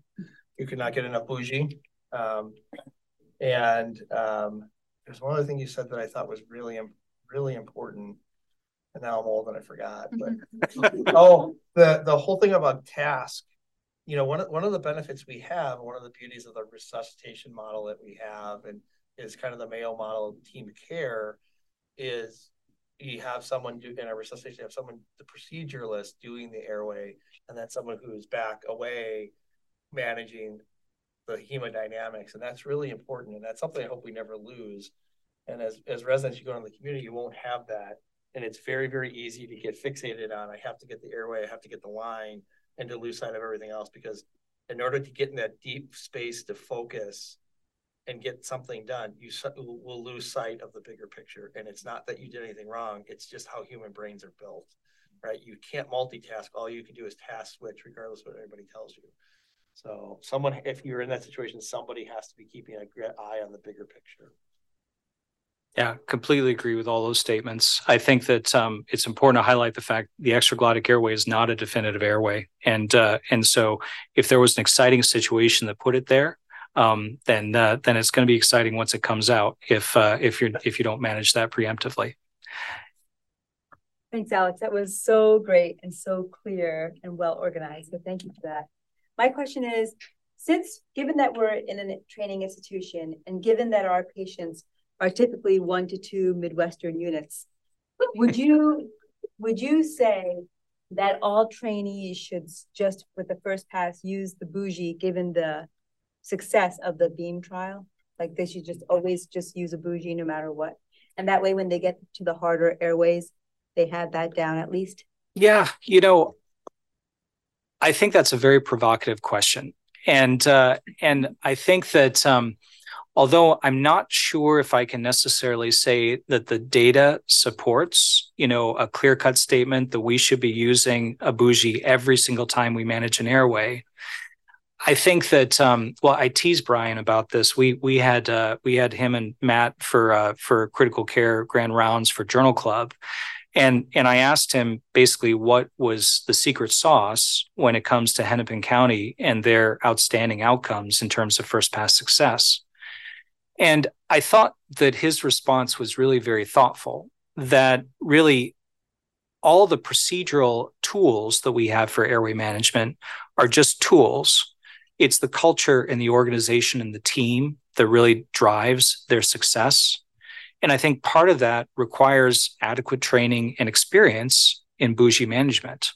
You could not get enough bougie. Um, and um, there's one other thing you said that I thought was really, really important and now I'm old and I forgot. But [LAUGHS] oh, the the whole thing about task. You know, one of, one of the benefits we have, one of the beauties of the resuscitation model that we have, and is kind of the Mayo model of team care, is you have someone do in a resuscitation, you have someone the proceduralist doing the airway, and then someone who's back away managing the hemodynamics, and that's really important, and that's something I hope we never lose. And as as residents, you go into the community, you won't have that and it's very very easy to get fixated on i have to get the airway i have to get the line and to lose sight of everything else because in order to get in that deep space to focus and get something done you will lose sight of the bigger picture. And it's not that you did anything wrong it's just how human brains are built right? You can't multitask. All you can do is task switch regardless of what anybody tells you. So someone if you're in that situation somebody has to be keeping an eye on the bigger picture. Yeah, completely agree with all those statements. I think that um, it's important to highlight the fact the extraglottic airway is not a definitive airway, and uh, and so if there was an exciting situation that put it there, um, then uh, then it's going to be exciting once it comes out. If uh, if you're if you don't manage that preemptively. Thanks, Alex. That was so great and so clear and well organized. So thank you for that. My question is, since given that we're in a training institution and given that our patients are typically one to two Midwestern units. Would you would you say that all trainees should just with the first pass use the bougie given the success of the beam trial? Like they should just always just use a bougie no matter what. And that way when they get to the harder airways, they have that down at least. Yeah, you know, I think that's a very provocative question. And uh, and I think that um, although I'm not sure if I can necessarily say that the data supports, you know, a clear-cut statement that we should be using a bougie every single time we manage an airway. I think that um, well, I teased Brian about this. We we had uh, we had him and Matt for uh, for critical care grand rounds for Journal Club, and and I asked him basically what was the secret sauce when it comes to Hennepin County and their outstanding outcomes in terms of first pass success. And I thought that his response was really very thoughtful, that really all the procedural tools that we have for airway management are just tools. It's the culture and the organization and the team that really drives their success. And I think part of that requires adequate training and experience in bougie management.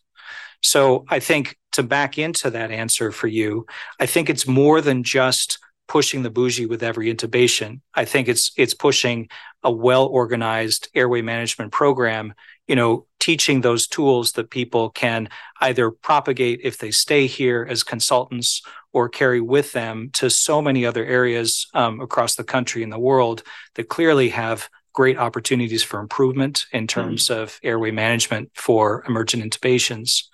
So I think to back into that answer for you, I think it's more than just pushing the bougie with every intubation. I think it's it's pushing a well organized airway management program. You know, teaching those tools that people can either propagate if they stay here as consultants or carry with them to so many other areas um, across the country and the world that clearly have great opportunities for improvement in mm-hmm. terms mm. of airway management for emergent intubations.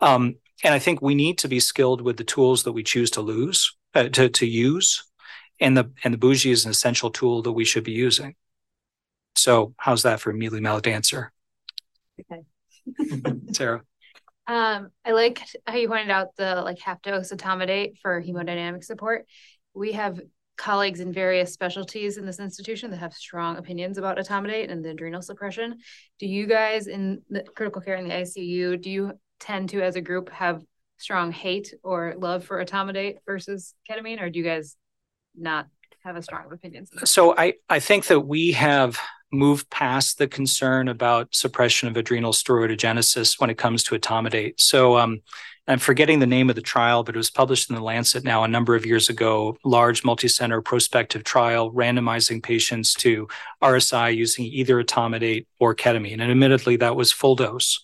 Um, and I think we need to be skilled with the tools that we choose to lose uh, to to use, and the and the bougie is an essential tool that we should be using. So, how's that for a mealy mouthed answer? Okay, Sarah. Um, I like how you pointed out the like half dose etomidate for hemodynamic support. We have colleagues in various specialties in this institution that have strong opinions about etomidate and the adrenal suppression. Do you guys in the critical care in the ICU, do you tend to as a group have strong hate or love for etomidate versus ketamine, or do you guys not have a strong opinion? So I I think that we have moved past the concern about suppression of adrenal steroidogenesis when it comes to etomidate. So um, I'm forgetting the name of the trial, but it was published in the Lancet now a number of years ago. Large multicenter prospective trial randomizing patients to RSI using either etomidate or ketamine. And admittedly, that was full dose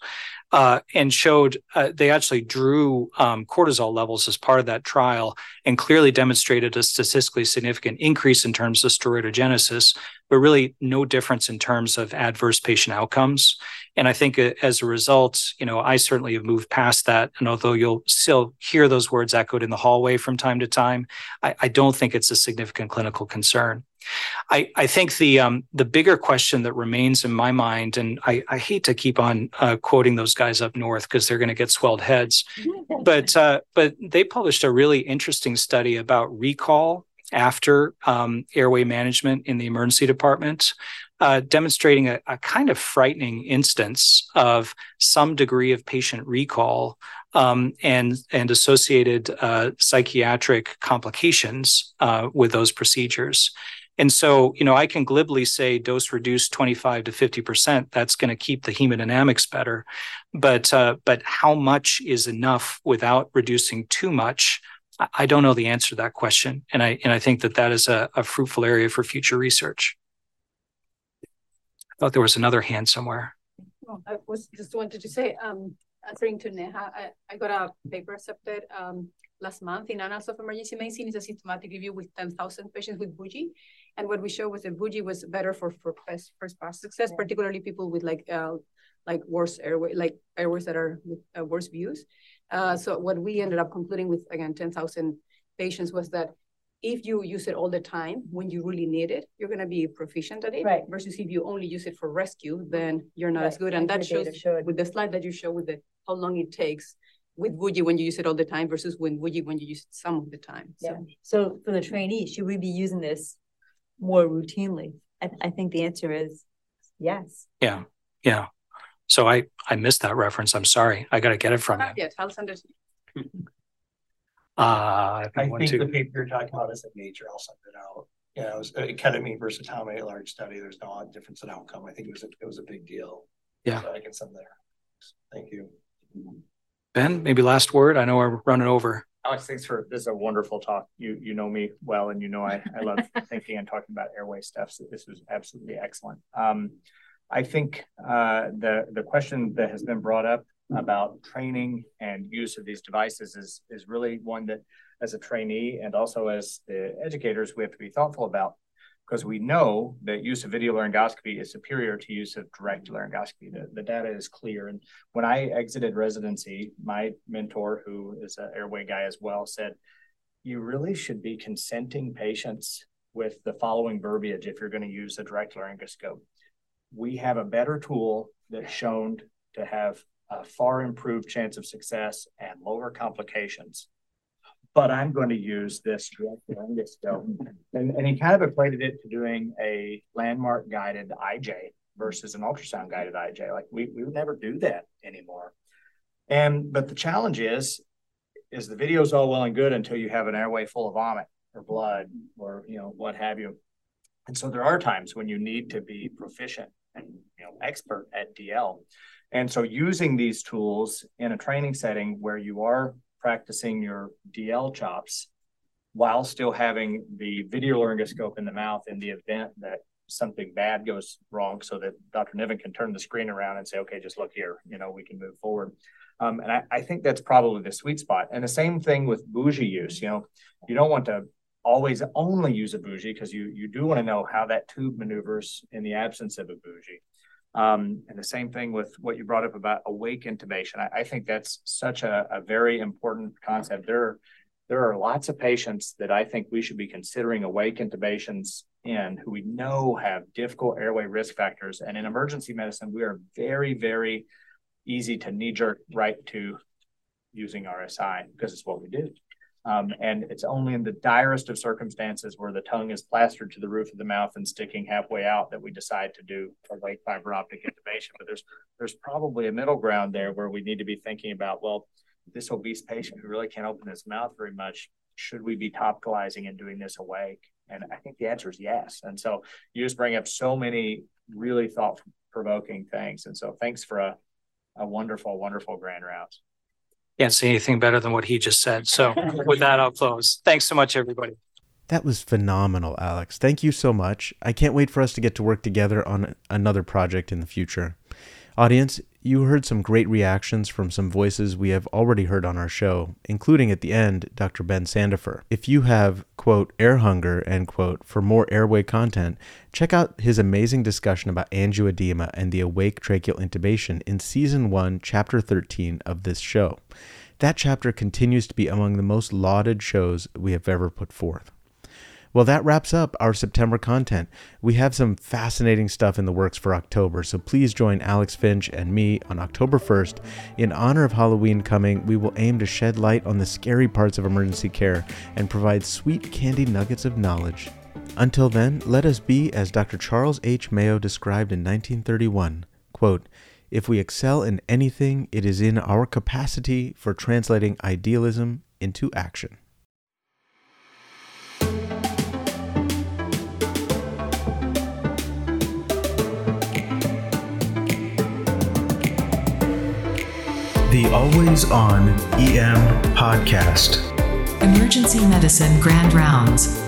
uh, and showed uh, they actually drew um, cortisol levels as part of that trial and clearly demonstrated a statistically significant increase in terms of steroidogenesis, but really no difference in terms of adverse patient outcomes. And I think uh, as a result, you know, I certainly have moved past that. And although you'll still hear those words echoed in the hallway from time to time, I, I don't think it's a significant clinical concern. I, I think the um, the bigger question that remains in my mind, and I, I hate to keep on uh, quoting those guys up north because they're going to get swelled heads, [LAUGHS] but uh, but they published a really interesting study about recall after um, airway management in the emergency department, uh, demonstrating a, a, kind of frightening instance of some degree of patient recall um, and and associated uh, psychiatric complications uh, with those procedures. And so, you know, I can glibly say dose reduce 25 to 50%. That's going to keep the hemodynamics better. But uh, but how much is enough without reducing too much? I don't know the answer to that question. And I and I think that that is a, a fruitful area for future research. I thought there was another hand somewhere. Well, I was just wanted to say, um, answering to Neha, I, I got a paper accepted um, last month in Annals of Emergency Medicine. It's a systematic review with 10,000 patients with bougie. And what we showed was that bougie was better for, for first, first pass success, yeah. particularly people with like uh, like worse airway, like airways that are with uh, worse views. Uh, so what we ended up concluding with, again, 10,000 patients was that if you use it all the time when you really need it, you're going to be proficient at it. Right. Versus if you only use it for rescue, then you're not right. as good. And that shows with the slide that you show with the how long it takes with Bougie when you use it all the time versus when Bougie when you use it some of the time. So. Yeah. So for the trainee, should we be using this more routinely? I, I think the answer is yes. Yeah. Yeah. So I I missed that reference. I'm sorry. I got to get it from you. Yet. I'll send it. Uh, I think, I think the paper you're talking about is in Nature. I'll send it out. Yeah, it was a ketamine versus etomidate large study. There's no difference in outcome. I think it was a, it was a big deal. Yeah, so I can send there. Thank you. Ben, maybe last word. I know we're running over. Alex, thanks for this is a wonderful talk. You you know me well, and you know I, I love [LAUGHS] thinking and talking about airway stuff. So this was absolutely excellent. Um, I think uh, the the question that has been brought up about training and use of these devices is is really one that, as a trainee and also as the educators, we have to be thoughtful about because we know that use of video laryngoscopy is superior to use of direct laryngoscopy. The, the data is clear. And when I exited residency, my mentor, who is an airway guy as well, said, you really should be consenting patients with the following verbiage if you're going to use a direct laryngoscope. We have a better tool that's shown to have a far improved chance of success and lower complications but I'm going to use this. And, and he kind of equated it to doing a landmark guided IJ versus an ultrasound guided IJ. Like we, we would never do that anymore. And but the challenge is, is the video is all well and good until you have an airway full of vomit or blood or you know what have you. And so there are times when you need to be proficient and you know expert at DL. And so using these tools in a training setting where you are practicing your DL chops while still having the video laryngoscope in the mouth in the event that something bad goes wrong so that Dr. Niven can turn the screen around and say, okay, just look here, you know, we can move forward. Um, and I, I, think that's probably the sweet spot. And the same thing with bougie use, you know, you don't want to always only use a bougie because you, you do want to know how that tube maneuvers in the absence of a bougie. Um, and the same thing with what you brought up about awake intubation. I, I think that's such a, a, very important concept. There, there are lots of patients that I think we should be considering awake intubations in who we know have difficult airway risk factors. And in emergency medicine, we are very, very easy to knee jerk right to using RSI because it's what we do. Um, and it's only in the direst of circumstances where the tongue is plastered to the roof of the mouth and sticking halfway out that we decide to do a late fiber optic intubation. But there's there's probably a middle ground there where we need to be thinking about, well, this obese patient who really can't open his mouth very much, should we be topicalizing and doing this awake? And I think the answer is yes. And so you just bring up so many really thought provoking things. And so thanks for a, a wonderful, wonderful grand rounds. Can't say anything better than what he just said. So with that, I'll close. Thanks so much, everybody. That was phenomenal, Alex. Thank you so much. I can't wait for us to get to work together on another project in the future. Audience, you heard some great reactions from some voices we have already heard on our show, including at the end, Dr. Ben Sandefur. If you have, quote, air hunger, end quote, for more airway content, check out his amazing discussion about angioedema and the awake tracheal intubation in season 1, chapter 13 of this show. That chapter continues to be among the most lauded shows we have ever put forth. Well, that wraps up our September content. We have some fascinating stuff in the works for October, so please join Alex Finch and me on October 1st. In honor of Halloween coming, we will aim to shed light on the scary parts of emergency care and provide sweet candy nuggets of knowledge. Until then, let us be as Dr. Charles H. Mayo described in 1931, quote, if we excel in anything, it is in our capacity for translating idealism into action. The Always On EM Podcast. Emergency Medicine Grand Rounds.